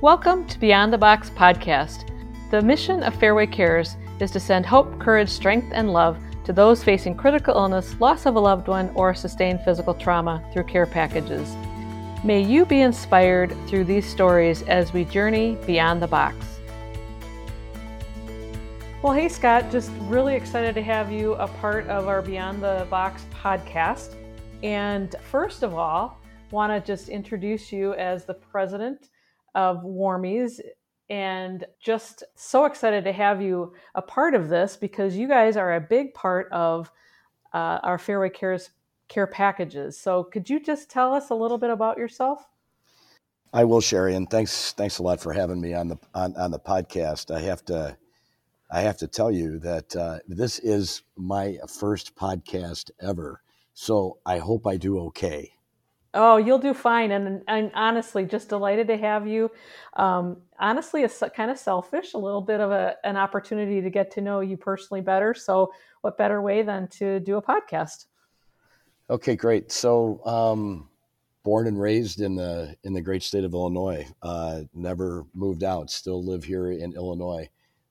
Welcome to Beyond the Box podcast. The mission of Fairway Cares is to send hope, courage, strength, and love to those facing critical illness, loss of a loved one, or sustained physical trauma through care packages. May you be inspired through these stories as we journey beyond the box. Well, hey, Scott, just really excited to have you a part of our Beyond the Box podcast. And first of all, want to just introduce you as the president of Warmies and just so excited to have you a part of this because you guys are a big part of uh, our Fairway Cares care packages. So could you just tell us a little bit about yourself? I will, Sherri, and thanks thanks a lot for having me on the on, on the podcast. I have to I have to tell you that uh, this is my first podcast ever, so I hope I do okay. Oh, you'll do fine, and, and honestly, just delighted to have you. Um, honestly, it's kind of selfish, a little bit of a, an opportunity to get to know you personally better. So, what better way than to do a podcast? Okay, great. So, um, born and raised in the in the great state of Illinois, uh, never moved out. Still live here in Illinois,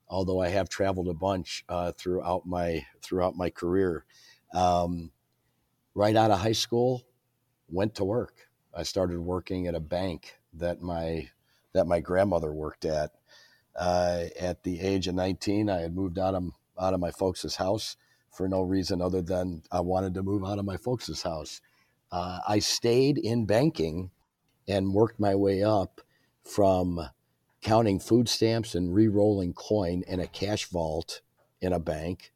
although I have traveled a bunch uh, throughout my throughout my career. Um, right out of high school, went to work. I started working at a bank that my that my grandmother worked at. Uh, at the age of 19, I had moved out of out of my folks' house for no reason other than I wanted to move out of my folks' house. Uh, I stayed in banking and worked my way up from counting food stamps and re-rolling coin in a cash vault in a bank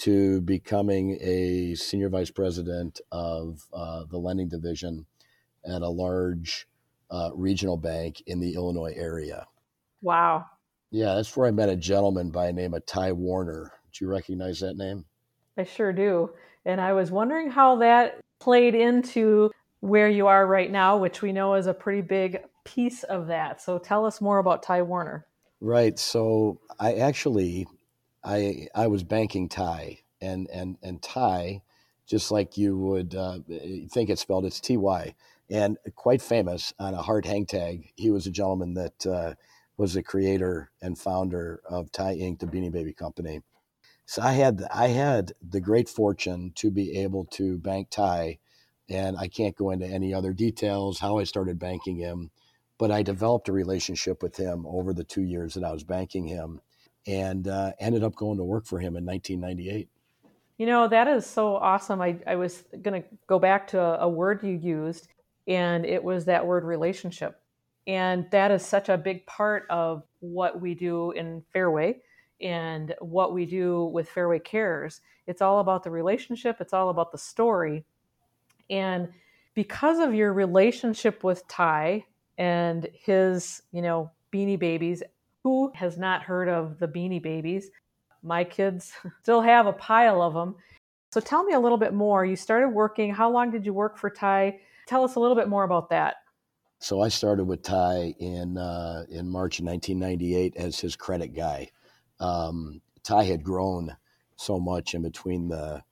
to becoming a senior vice president of uh, the lending division at a large uh, regional bank in the Illinois area. Wow. Yeah, that's where I met a gentleman by the name of Ty Warner. Do you recognize that name? I sure do. And I was wondering how that played into where you are right now, which we know is a pretty big piece of that. So tell us more about Ty Warner. Right. So I actually I I was banking Ty and and and Ty, just like you would uh, think it's spelled, it's T Y, and quite famous on a hard hang tag. He was a gentleman that uh, was the creator and founder of Ty Inc., the Beanie Baby Company. So I had I had the great fortune to be able to bank Ty, and I can't go into any other details how I started banking him, but I developed a relationship with him over the two years that I was banking him and uh, ended up going to work for him in 1998. You know, that is so awesome. I, I was going to go back to a, a word you used, and it was that word relationship. And that is such a big part of what we do in Fairway and what we do with Fairway Cares. It's all about the relationship, it's all about the story. And because of your relationship with Ty and his, you know, beanie babies, who has not heard of the Beanie Babies? My kids still have a pile of them. So tell me a little bit more. You started working. How long did you work for Ty? Tell us a little bit more about that. So I started with Ty in uh, in March of 1998 as his credit guy. Um, Ty had grown so much in between the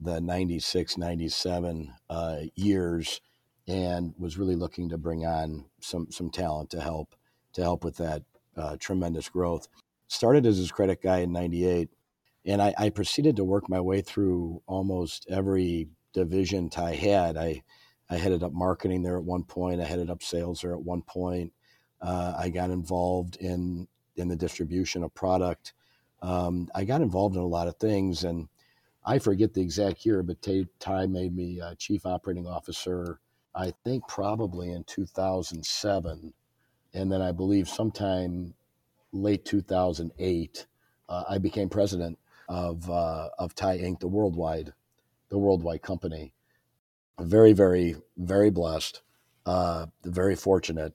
the 96 97 uh, years and was really looking to bring on some some talent to help to help with that uh, tremendous growth. Started as his credit guy in '98, and I, I, proceeded to work my way through almost every division Ty had. I I headed up marketing there at one point. I headed up sales there at one point. Uh, I got involved in in the distribution of product. Um, I got involved in a lot of things, and I forget the exact year, but Ty made me uh, chief operating officer. I think probably in 2007 and then I believe sometime late 2008, uh, I became president of uh, of Ty Inc., the worldwide the worldwide company. Very, very, very blessed, uh, very fortunate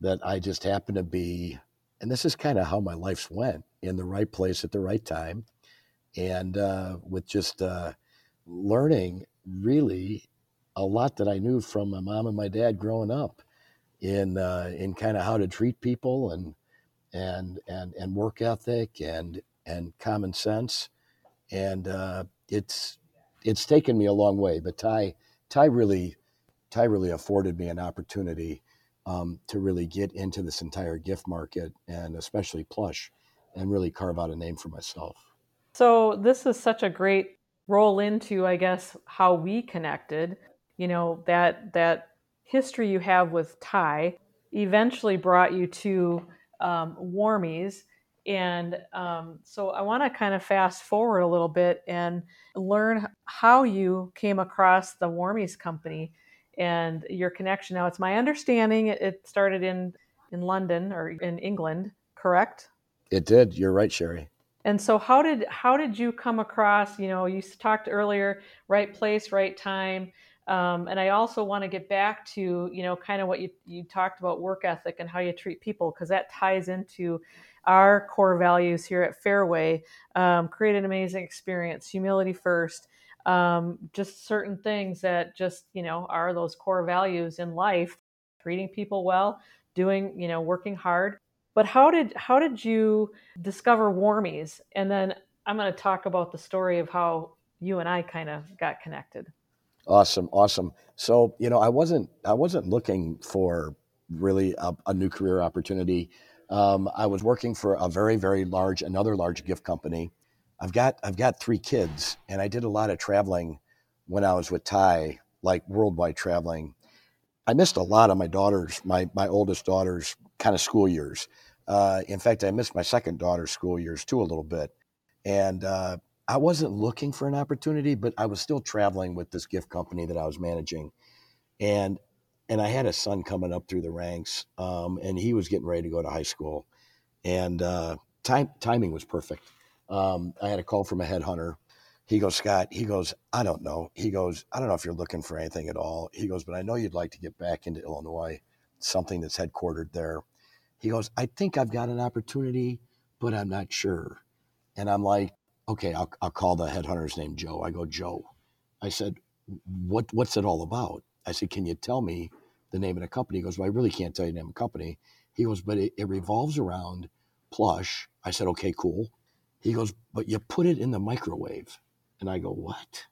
that I just happened to be, and this is kind of how my life's went in the right place at the right time, and uh, with just uh, learning really a lot that I knew from my mom and my dad growing up in uh, in kind of how to treat people and and and and work ethic and and common sense, and uh, it's it's taken me a long way. But Ty Ty really Ty really afforded me an opportunity um, to really get into this entire gift market and especially plush and really carve out a name for myself. So, this is such a great roll into, I guess, how we connected. You know, that, that history you have with Ty eventually brought you to um, Warmies. And um, so I want to kind of fast forward a little bit and learn how you came across the Warmies company and your connection. Now, it's my understanding it started in in London or in England, correct? It did. You're right, Sherri. And so, how did how did you come across? You know, you talked earlier, right place, right time. Um, and I also want to get back to you know kind of what you you talked about work ethic and how you treat people because that ties into our core values here at Fairway. Um, create an amazing experience, humility first, um, just certain things that just you know are those core values in life treating people well doing you know working hard. But how did how did you discover warmies and then i'm going to talk about the story of how you and i kind of got connected awesome awesome so you know i wasn't i wasn't looking for really a, a new career opportunity um, i was working for a very very large another large gift company I've got I've got three kids, and I did a lot of traveling when I was with Ty, like worldwide traveling. I missed a lot of my daughter's, my my oldest daughter's kind of school years. Uh, in fact, I missed my second daughter's school years too a little bit, and uh, I wasn't looking for an opportunity, but I was still traveling with this gift company that I was managing, and and I had a son coming up through the ranks, um, and he was getting ready to go to high school, and uh, time timing was perfect um, I had a call from a headhunter. He goes, Scott, he goes, I don't know. He goes, I don't know if you're looking for anything at all. He goes, but I know you'd like to get back into Illinois, something that's headquartered there. He goes, I think I've got an opportunity, but I'm not sure. And I'm like, okay, I'll, I'll call the headhunter's name Joe. I go, Joe. I said, what, what's it all about? I said, can you tell me the name of the company? He goes, well, I really can't tell you the name of the company. He goes, but it, it revolves around plush. I said, okay, cool. He goes, but you put it in the microwave. And I go, what?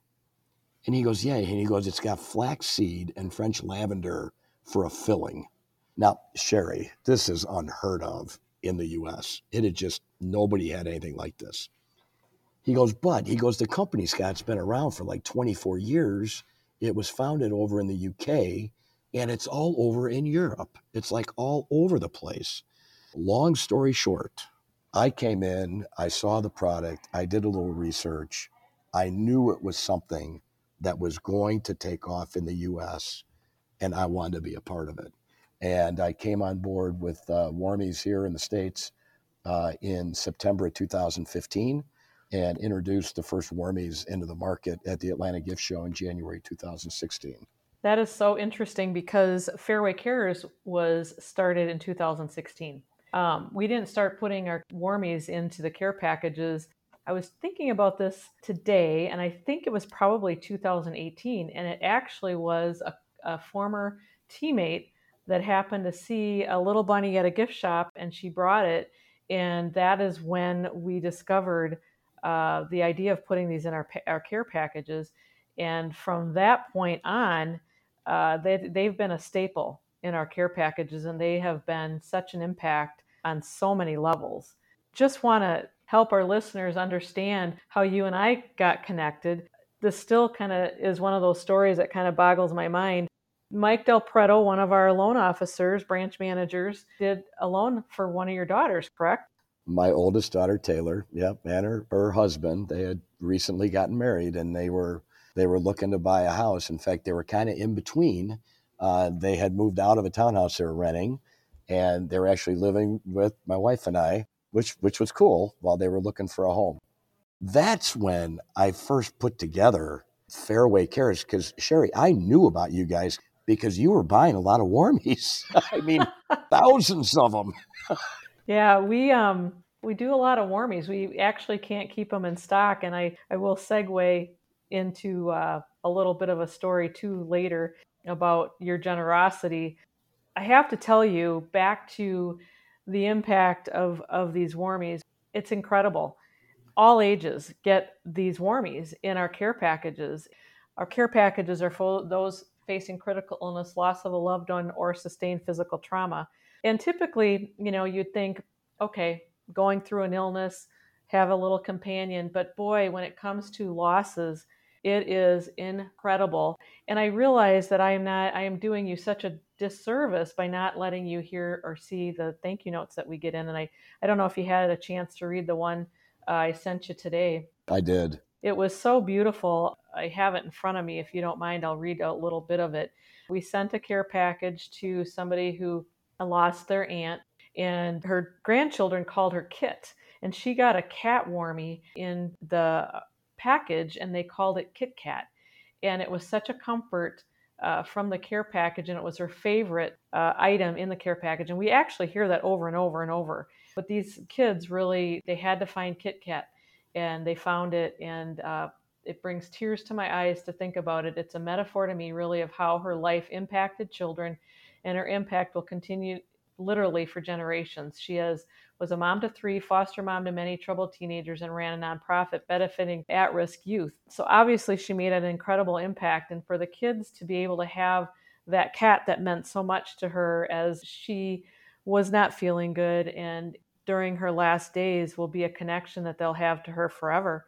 And he goes, yeah. And he goes, it's got flaxseed and French lavender for a filling. Now, Sherri, this is unheard of in the US. It had just, nobody had anything like this. He goes, but he goes, the company, Scott's been around for like 24 years. It was founded over in the UK and it's all over in Europe. It's like all over the place. Long story short, I came in, I saw the product, I did a little research. I knew it was something that was going to take off in the US, and I wanted to be a part of it. And I came on board with uh, Warmies here in the States uh, in September of 2015 and introduced the first Warmies into the market at the Atlanta Gift Show in January 2016. That is so interesting because Fairway Cares was started in 2016. Um, we didn't start putting our warmies into the care packages. I was thinking about this today, and I think it was probably 2018, and it actually was a, a former teammate that happened to see a little bunny at a gift shop, and she brought it, and that is when we discovered uh, the idea of putting these in our our care packages, and from that point on, uh, they, they've been a staple in our care packages, and they have been such an impact on so many levels. Just want to help our listeners understand how you and I got connected. This still kind of is one of those stories that kind of boggles my mind. Mike Del Preto, one of our loan officers, branch managers, did a loan for one of your daughters, correct? My oldest daughter, Taylor, yep, and her, her husband, they had recently gotten married and they were they were looking to buy a house. In fact, they were kind of in between. Uh, they had moved out of a townhouse they were renting and they were actually living with my wife and I, which which was cool while they were looking for a home. That's when I first put together Fairway Cares because Sherry, I knew about you guys because you were buying a lot of warmies. I mean, thousands of them. yeah, we um we do a lot of warmies. We actually can't keep them in stock, and I I will segue into uh, a little bit of a story too later about your generosity I have to tell you, back to the impact of, of these warmies, it's incredible. All ages get these warmies in our care packages. Our care packages are for those facing critical illness, loss of a loved one, or sustained physical trauma. And typically, you know, you'd think, okay, going through an illness, have a little companion. But boy, when it comes to losses, it is incredible. And I realize that I am not, I am doing you such a disservice by not letting you hear or see the thank you notes that we get in. And I, I don't know if you had a chance to read the one uh, I sent you today. I did. It was so beautiful. I have it in front of me. If you don't mind, I'll read a little bit of it. We sent a care package to somebody who lost their aunt, and her grandchildren called her Kit. And she got a cat warmy in the package, and they called it Kit Kat. And it was such a comfort uh, from the care package, and it was her favorite uh, item in the care package. And we actually hear that over and over and over. But these kids really, they had to find Kit Kat, and they found it, and uh, it brings tears to my eyes to think about it. It's a metaphor to me, really, of how her life impacted children, and her impact will continue literally for generations. She has was a mom to three, foster mom to many troubled teenagers, and ran a nonprofit benefiting at risk youth. So obviously, she made an incredible impact. And for the kids to be able to have that cat that meant so much to her as she was not feeling good and during her last days will be a connection that they'll have to her forever.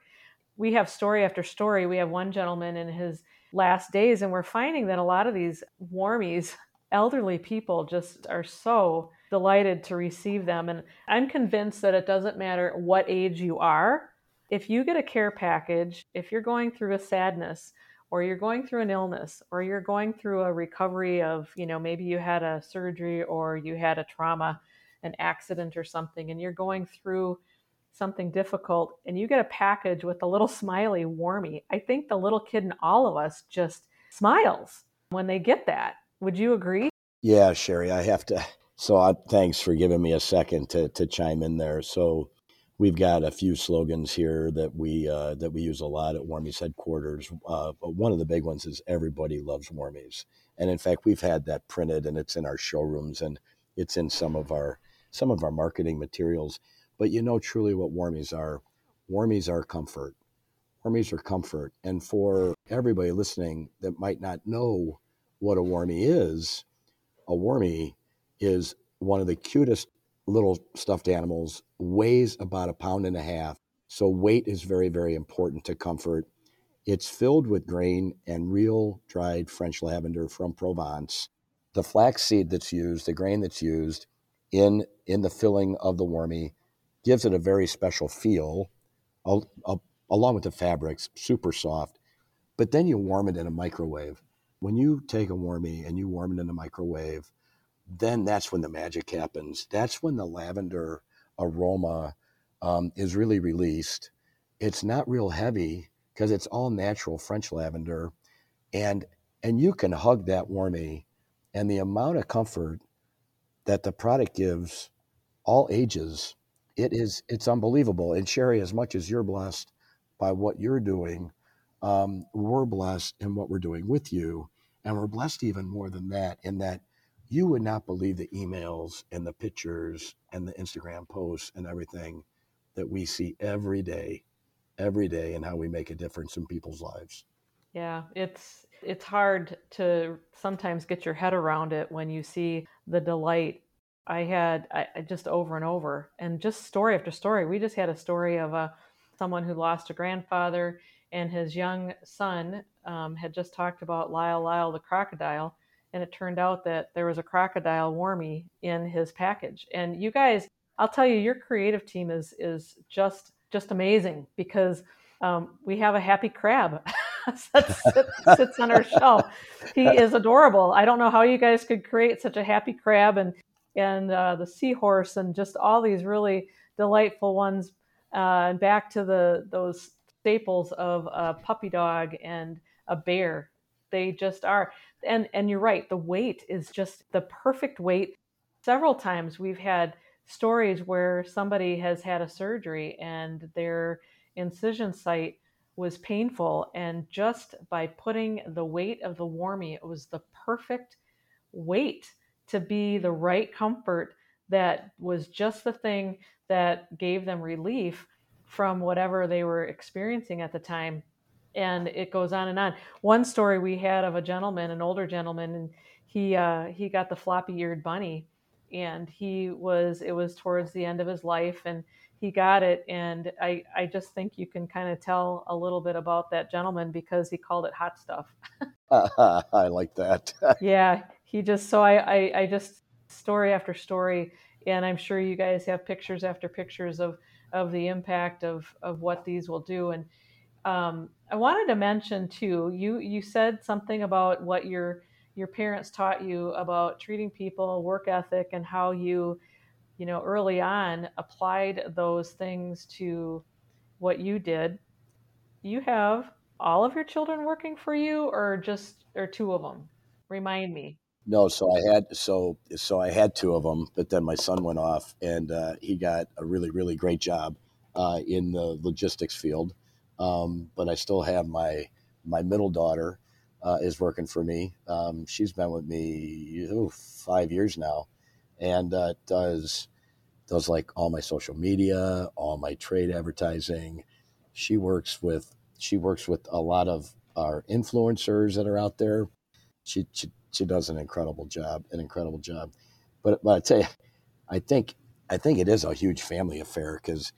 We have story after story. We have one gentleman in his last days, and we're finding that a lot of these warmies, elderly people, just are so delighted to receive them. And I'm convinced that it doesn't matter what age you are. If you get a care package, if you're going through a sadness, or you're going through an illness, or you're going through a recovery of, you know, maybe you had a surgery or you had a trauma, an accident or something, and you're going through something difficult, and you get a package with a little smiley warmy, I think the little kid in all of us just smiles when they get that. Would you agree? Yeah, Sherri, I have to so I, thanks for giving me a second to, to chime in there. So we've got a few slogans here that we uh, that we use a lot at Warmies headquarters. Uh, one of the big ones is "Everybody loves Warmies," and in fact, we've had that printed and it's in our showrooms and it's in some of our some of our marketing materials. But you know truly what Warmies are. Warmies are comfort. Warmies are comfort, and for everybody listening that might not know what a warmie is, a warmie is one of the cutest little stuffed animals, weighs about a pound and a half. So, weight is very, very important to comfort. It's filled with grain and real dried French lavender from Provence. The flaxseed that's used, the grain that's used in, in the filling of the warmie, gives it a very special feel, along with the fabrics, super soft. But then you warm it in a microwave. When you take a warmie and you warm it in a microwave, then that's when the magic happens. That's when the lavender aroma um, is really released. It's not real heavy because it's all natural French lavender, and and you can hug that warmie, and the amount of comfort that the product gives all ages, it is it's unbelievable. And Sherri, as much as you're blessed by what you're doing, um, we're blessed in what we're doing with you, and we're blessed even more than that in that you would not believe the emails and the pictures and the Instagram posts and everything that we see every day, every day, and how we make a difference in people's lives. Yeah, it's it's hard to sometimes get your head around it when you see the delight. I had I, just over and over, and just story after story. We just had a story of a someone who lost a grandfather, and his young son um, had just talked about Lyle Lyle the crocodile, and it turned out that there was a crocodile warmie in his package. And you guys, I'll tell you, your creative team is is just just amazing because um, we have a happy crab that sits, sits on our shelf. He is adorable. I don't know how you guys could create such a happy crab and and uh, the seahorse and just all these really delightful ones. Uh, and back to the those staples of a puppy dog and a bear. They just are. And and you're right the weight is just the perfect weight. Several times we've had stories where somebody has had a surgery and their incision site was painful and just by putting the weight of the warmie it was the perfect weight to be the right comfort that was just the thing that gave them relief from whatever they were experiencing at the time and it goes on and on. One story we had of a gentleman, an older gentleman, and he uh, he got the floppy-eared bunny, and he was it was towards the end of his life, and he got it, and I I just think you can kind of tell a little bit about that gentleman because he called it hot stuff. I like that. yeah, he just so I, I I just story after story, and I'm sure you guys have pictures after pictures of of the impact of of what these will do and um, I wanted to mention too. You you said something about what your your parents taught you about treating people, work ethic, and how you, you know, early on applied those things to what you did. You have all of your children working for you, or just or two of them? Remind me. No, so I had so so I had two of them, but then my son went off, and uh, he got a really really great job uh, in the logistics field um, but I still have my my middle daughter uh, is working for me. Um, she's been with me ooh, five years now, and does does like all my social media, all my trade advertising. She works with she works with a lot of our influencers that are out there. She she, she does an incredible job, an incredible job. But but I tell you, I think I think it is a huge family affair because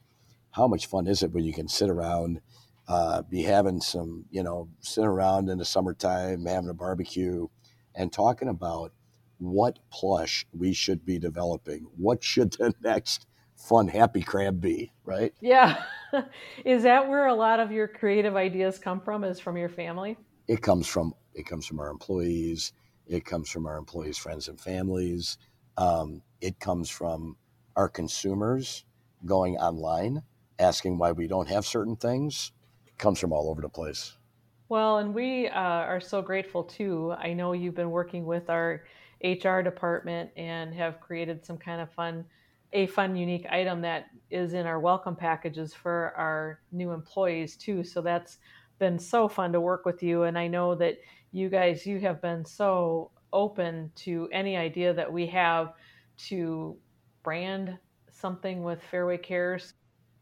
how much fun is it when you can sit around uh, be having some, you know, sitting around in the summertime, having a barbecue, and talking about what plush we should be developing. What should the next fun, happy crab be, right? Yeah. is that where a lot of your creative ideas come from? Is from your family? It comes from it comes from our employees. It comes from our employees' friends and families. Um, it comes from our consumers going online asking why we don't have certain things It comes from all over the place. Well, and we uh, are so grateful too. I know you've been working with our HR department and have created some kind of fun, a fun, unique item that is in our welcome packages for our new employees too. So that's been so fun to work with you. And I know that you guys, you have been so open to any idea that we have to brand something with Fairway Cares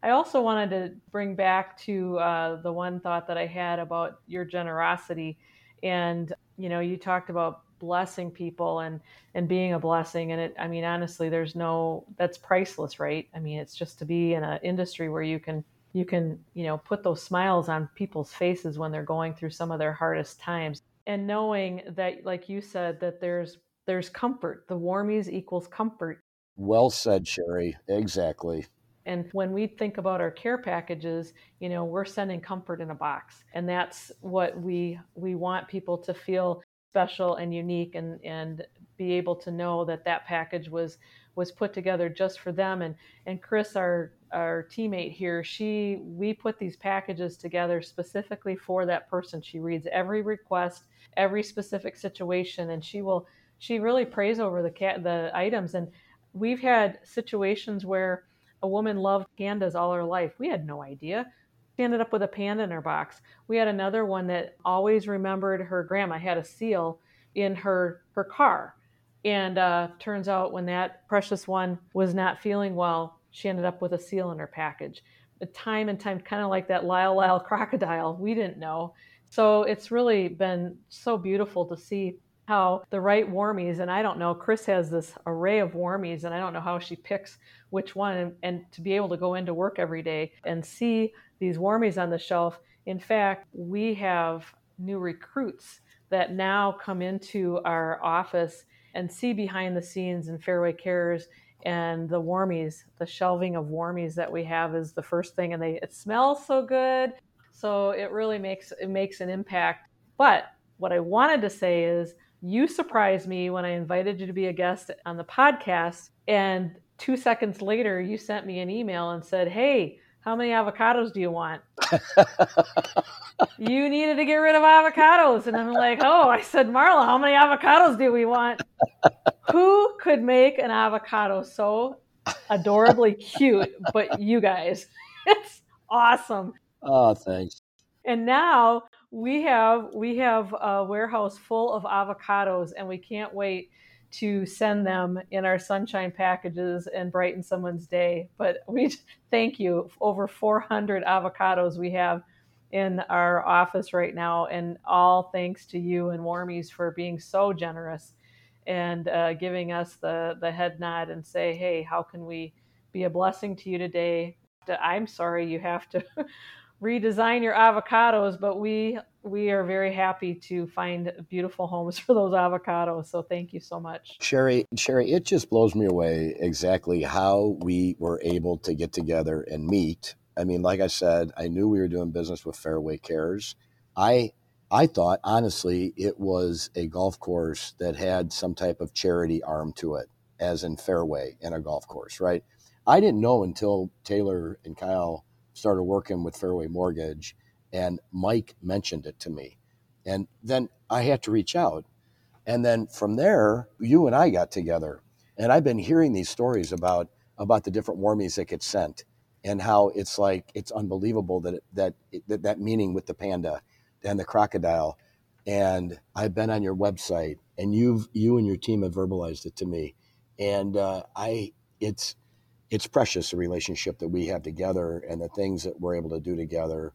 I also wanted to bring back to uh, the one thought that I had about your generosity. And, you know, you talked about blessing people and, and being a blessing. And it, I mean, honestly, there's no, that's priceless, right? I mean, it's just to be in an industry where you can, you can, you know, put those smiles on people's faces when they're going through some of their hardest times. And knowing that, like you said, that there's, there's comfort. The warmies equals comfort. Well said, Sherri. Exactly. And when we think about our care packages, you know, we're sending comfort in a box. And that's what we we want people to feel special and unique and and be able to know that that package was was put together just for them and and Chris our our teammate here she we put these packages together specifically for that person she reads every request every specific situation and she will she really prays over the cat the items and we've had situations where a woman loved pandas all her life. We had no idea. She ended up with a panda in her box. We had another one that always remembered her grandma had a seal in her her car, and uh, turns out when that precious one was not feeling well, she ended up with a seal in her package. But Time and time, kind of like that Lyle Lyle crocodile. We didn't know. So it's really been so beautiful to see how the right warmies, and I don't know, Chris has this array of warmies, and I don't know how she picks which one, and, and to be able to go into work every day and see these warmies on the shelf. In fact, we have new recruits that now come into our office and see behind the scenes in Fairway Cares and the warmies, the shelving of warmies that we have is the first thing, and they it smells so good. So it really makes it makes an impact. But what I wanted to say is you surprised me when I invited you to be a guest on the podcast. And two seconds later, you sent me an email and said, Hey, how many avocados do you want? You needed to get rid of avocados. And I'm like, Oh, I said, Marla, how many avocados do we want? Who could make an avocado so adorably cute but you guys? It's awesome. Oh, thanks. And now we have we have a warehouse full of avocados and we can't wait to send them in our sunshine packages and brighten someone's day but we thank you over 400 avocados we have in our office right now, and all thanks to you and Warmies for being so generous and uh, giving us the the head nod and say, "Hey, how can we be a blessing to you today?" I'm sorry you have to redesign your avocados, but we we are very happy to find beautiful homes for those avocados. So thank you so much. Sherri, Sherri, it just blows me away exactly how we were able to get together and meet. I mean, like I said, I knew we were doing business with Fairway Cares. I I thought honestly it was a golf course that had some type of charity arm to it, as in Fairway and a golf course, right? I didn't know until Taylor and Kyle started working with Fairway Mortgage and Mike mentioned it to me. And then I had to reach out. And then from there, you and I got together. And I've been hearing these stories about about the different warmies that get sent and how it's like it's unbelievable that it, that, that that meaning with the panda and the crocodile and I've been on your website and you've you and your team have verbalized it to me and uh, I it's it's precious the relationship that we have together and the things that we're able to do together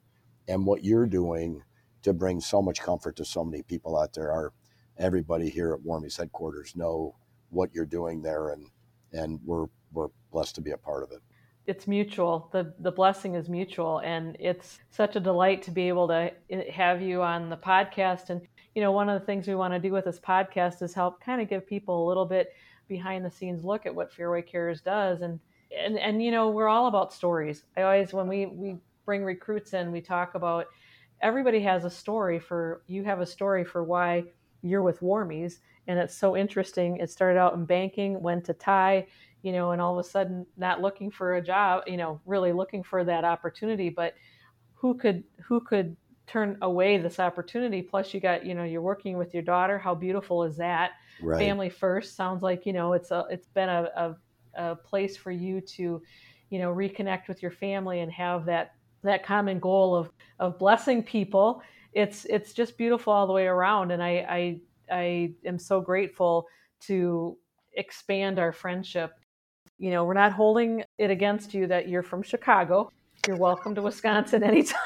and what you're doing to bring so much comfort to so many people out there. Are everybody here at Warmies headquarters know what you're doing there and and we're we're blessed to be a part of it. It's mutual. The the blessing is mutual and it's such a delight to be able to eh, have you on the podcast. And you know one of the things we want to do with this podcast is help kind of give people a little bit behind the scenes look at what fairway cares does. And and and you know we're all about stories. I always when we we bring recruits in we talk about everybody has a story for you have a story for why you're with warmies. And it's so interesting. It started out in banking went to Ty you know and all of a sudden not looking for a job you know really looking for that opportunity. But who could who could turn away this opportunity? Plus you got you know you're working with your daughter. How beautiful is that? Right. family first sounds like you know it's a it's been a, a a place for you to, you know, reconnect with your family and have that that common goal of of blessing people. It's it's just beautiful all the way around, and I I, I am so grateful to expand our friendship. You know, we're not holding it against you that you're from Chicago. You're welcome to Wisconsin anytime.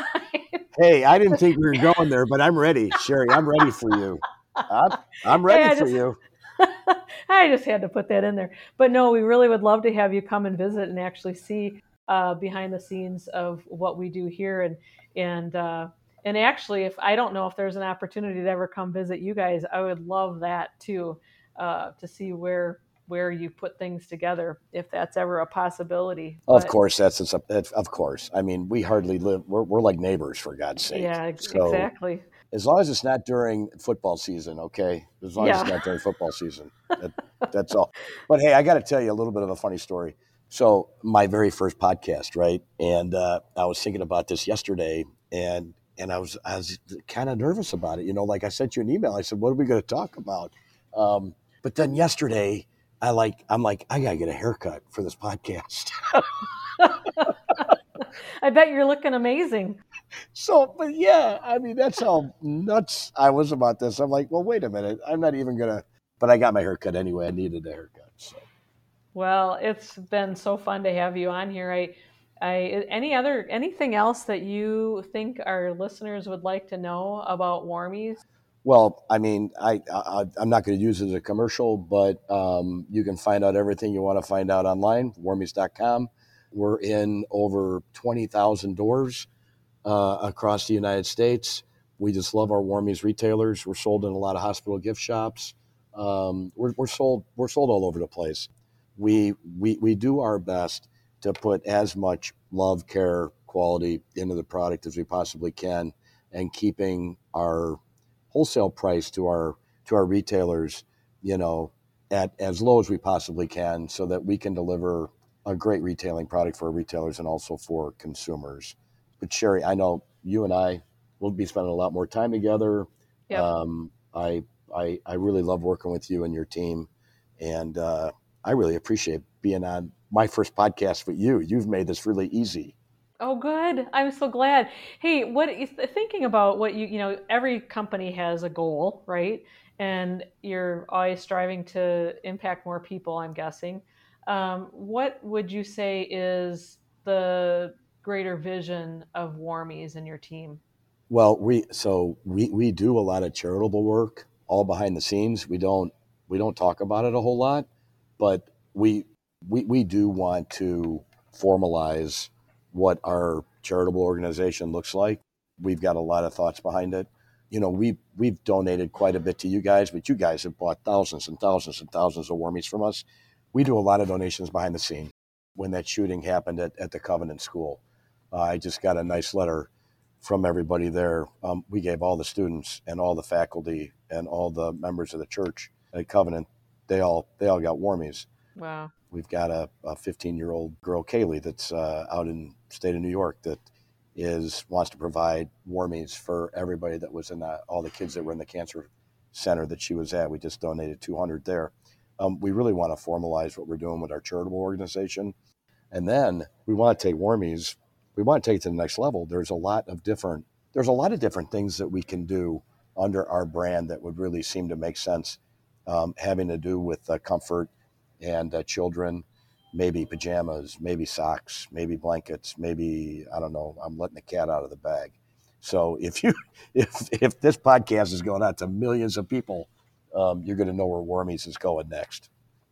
hey, I didn't think we were going there, but I'm ready, Sherri. I'm ready for you. I'm, I'm ready hey, for just, you. I just had to put that in there. But no, we really would love to have you come and visit and actually see uh, behind the scenes of what we do here. And and uh, and actually, if I don't know if there's an opportunity to ever come visit you guys, I would love that too, uh, to see where where you put things together, if that's ever a possibility. Of course, that's, that's of course. I mean, we hardly live. We're, we're like neighbors, for God's sake. Yeah, so, exactly as long as it's not during football season, okay? As long yeah. as it's not during football season. That, that's all. But hey, I got to tell you a little bit of a funny story. So, my very first podcast, right? And uh, I was thinking about this yesterday, and and I was I was kind of nervous about it. You know, like I sent you an email. I said, "What are we going to talk about?" Um, but then yesterday, I like I'm like I gotta get a haircut for this podcast. I bet you're looking amazing. So, but yeah, I mean, that's how nuts I was about this. I'm like, well, wait a minute. I'm not even going to, but I got my haircut anyway. I needed a haircut. So. Well, it's been so fun to have you on here. I, I, any other, anything else that you think our listeners would like to know about Warmies? Well, I mean, I, I am not going to use it as a commercial, but um, you can find out everything you want to find out online, warmies.com. We're in over 20,000 doors uh, across the United States. We just love our Warmies retailers. We're sold in a lot of hospital gift shops. Um, we're, we're sold we're sold all over the place. We, we we do our best to put as much love, care, quality into the product as we possibly can, and keeping our wholesale price to our to our retailers, you know, at as low as we possibly can, so that we can deliver a great retailing product for our retailers and also for consumers. But Sherri, I know you and I will be spending a lot more time together. Yep. Um, I, I I really love working with you and your team, and uh, I really appreciate being on my first podcast with you. You've made this really easy. Oh, good. I'm so glad. Hey, what thinking about what you you know? Every company has a goal, right? And you're always striving to impact more people. I'm guessing. Um, what would you say is the greater vision of Warmies and your team? Well, we so we we do a lot of charitable work all behind the scenes. We don't we don't talk about it a whole lot, but we we we do want to formalize what our charitable organization looks like. We've got a lot of thoughts behind it. You know, we we've donated quite a bit to you guys, but you guys have bought thousands and thousands and thousands of warmies from us. We do a lot of donations behind the scene. When that shooting happened at, at the Covenant School, uh, I just got a nice letter from everybody there. Um, we gave all the students and all the faculty and all the members of the church at Covenant. They all they all got warmies. Wow. We've got a 15 year old girl, Kaylee, that's uh, out in state of New York that is wants to provide warmies for everybody that was in that all the kids that were in the cancer center that she was at. We just donated 200 there. Um, we really want to formalize what we're doing with our charitable organization, and then we want to take warmies we want to take it to the next level, there's a lot of different there's a lot of different things that we can do under our brand that would really seem to make sense, um, having to do with uh, comfort and uh, children, maybe pajamas, maybe socks, maybe blankets, maybe I don't know. I'm letting the cat out of the bag. So if you if if this podcast is going out to millions of people, um, you're going to know where Warmies is going next.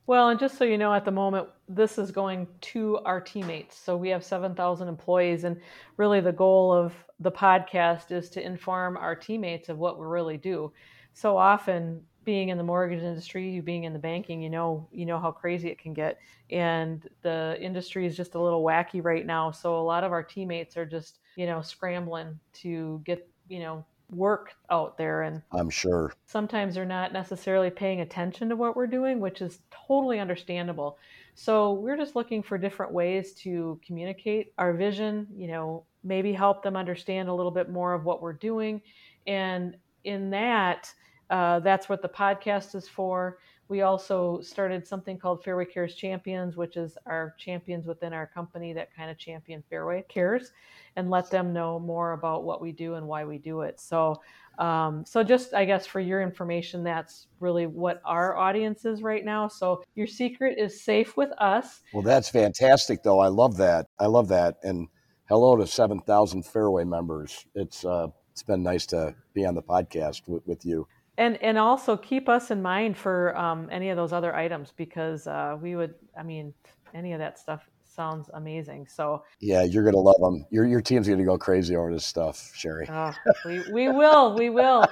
Well, and just so you know, at the moment, this is going to our teammates. So we have 7,000 employees, and really the goal of the podcast is to inform our teammates of what we really do. So often, being in the mortgage industry, you being in the banking, you know, you know how crazy it can get, and the industry is just a little wacky right now. So a lot of our teammates are just, you know, scrambling to get, you know, work out there and I'm sure sometimes they're not necessarily paying attention to what we're doing, which is totally understandable. So we're just looking for different ways to communicate our vision, you know, maybe help them understand a little bit more of what we're doing. And in that, uh, that's what the podcast is for. We also started something called Fairway Cares Champions, which is our champions within our company that kind of champion Fairway Cares and let them know more about what we do and why we do it. So, um, so just I guess for your information, that's really what our audience is right now. So your secret is safe with us. Well, that's fantastic, though. I love that. I love that. And hello to seven thousand Fairway members. It's uh, it's been nice to be on the podcast with, with you and and also keep us in mind for um, any of those other items because uh, we would i mean any of that stuff sounds amazing. So yeah you're gonna love them your, your team's gonna go crazy over this stuff Sherri. Oh, we, we will we will.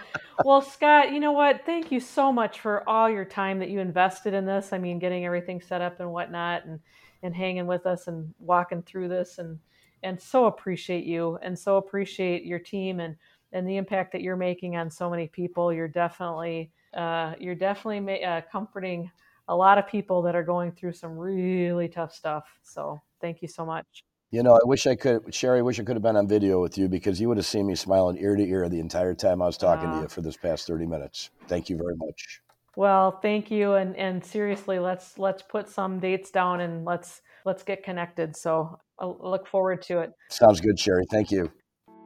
Well scott you know what? Thank you so much for all your time that you invested in this. I mean getting everything set up and whatnot and and hanging with us and walking through this and and so appreciate you and so appreciate your team and and the impact that you're making on so many people. You're definitely uh, you're definitely ma- uh, comforting a lot of people that are going through some really tough stuff. So thank you so much. You know, I wish I could, Sherri. I wish I could have been on video with you because you would have seen me smiling ear to ear the entire time I was talking uh, to you for this past thirty minutes. Thank you very much. Well, thank you, and and seriously, let's let's put some dates down and let's let's get connected. So I look forward to it. Sounds good, Sherri. Thank you.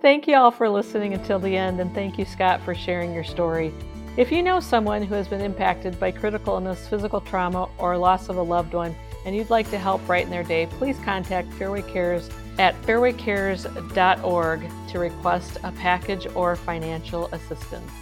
Thank you all for listening until the end, and thank you, Scott, for sharing your story. If you know someone who has been impacted by critical illness, physical trauma, or loss of a loved one, and you'd like to help brighten their day, please contact Fairway Cares at fairwaycares.org to request a package or financial assistance.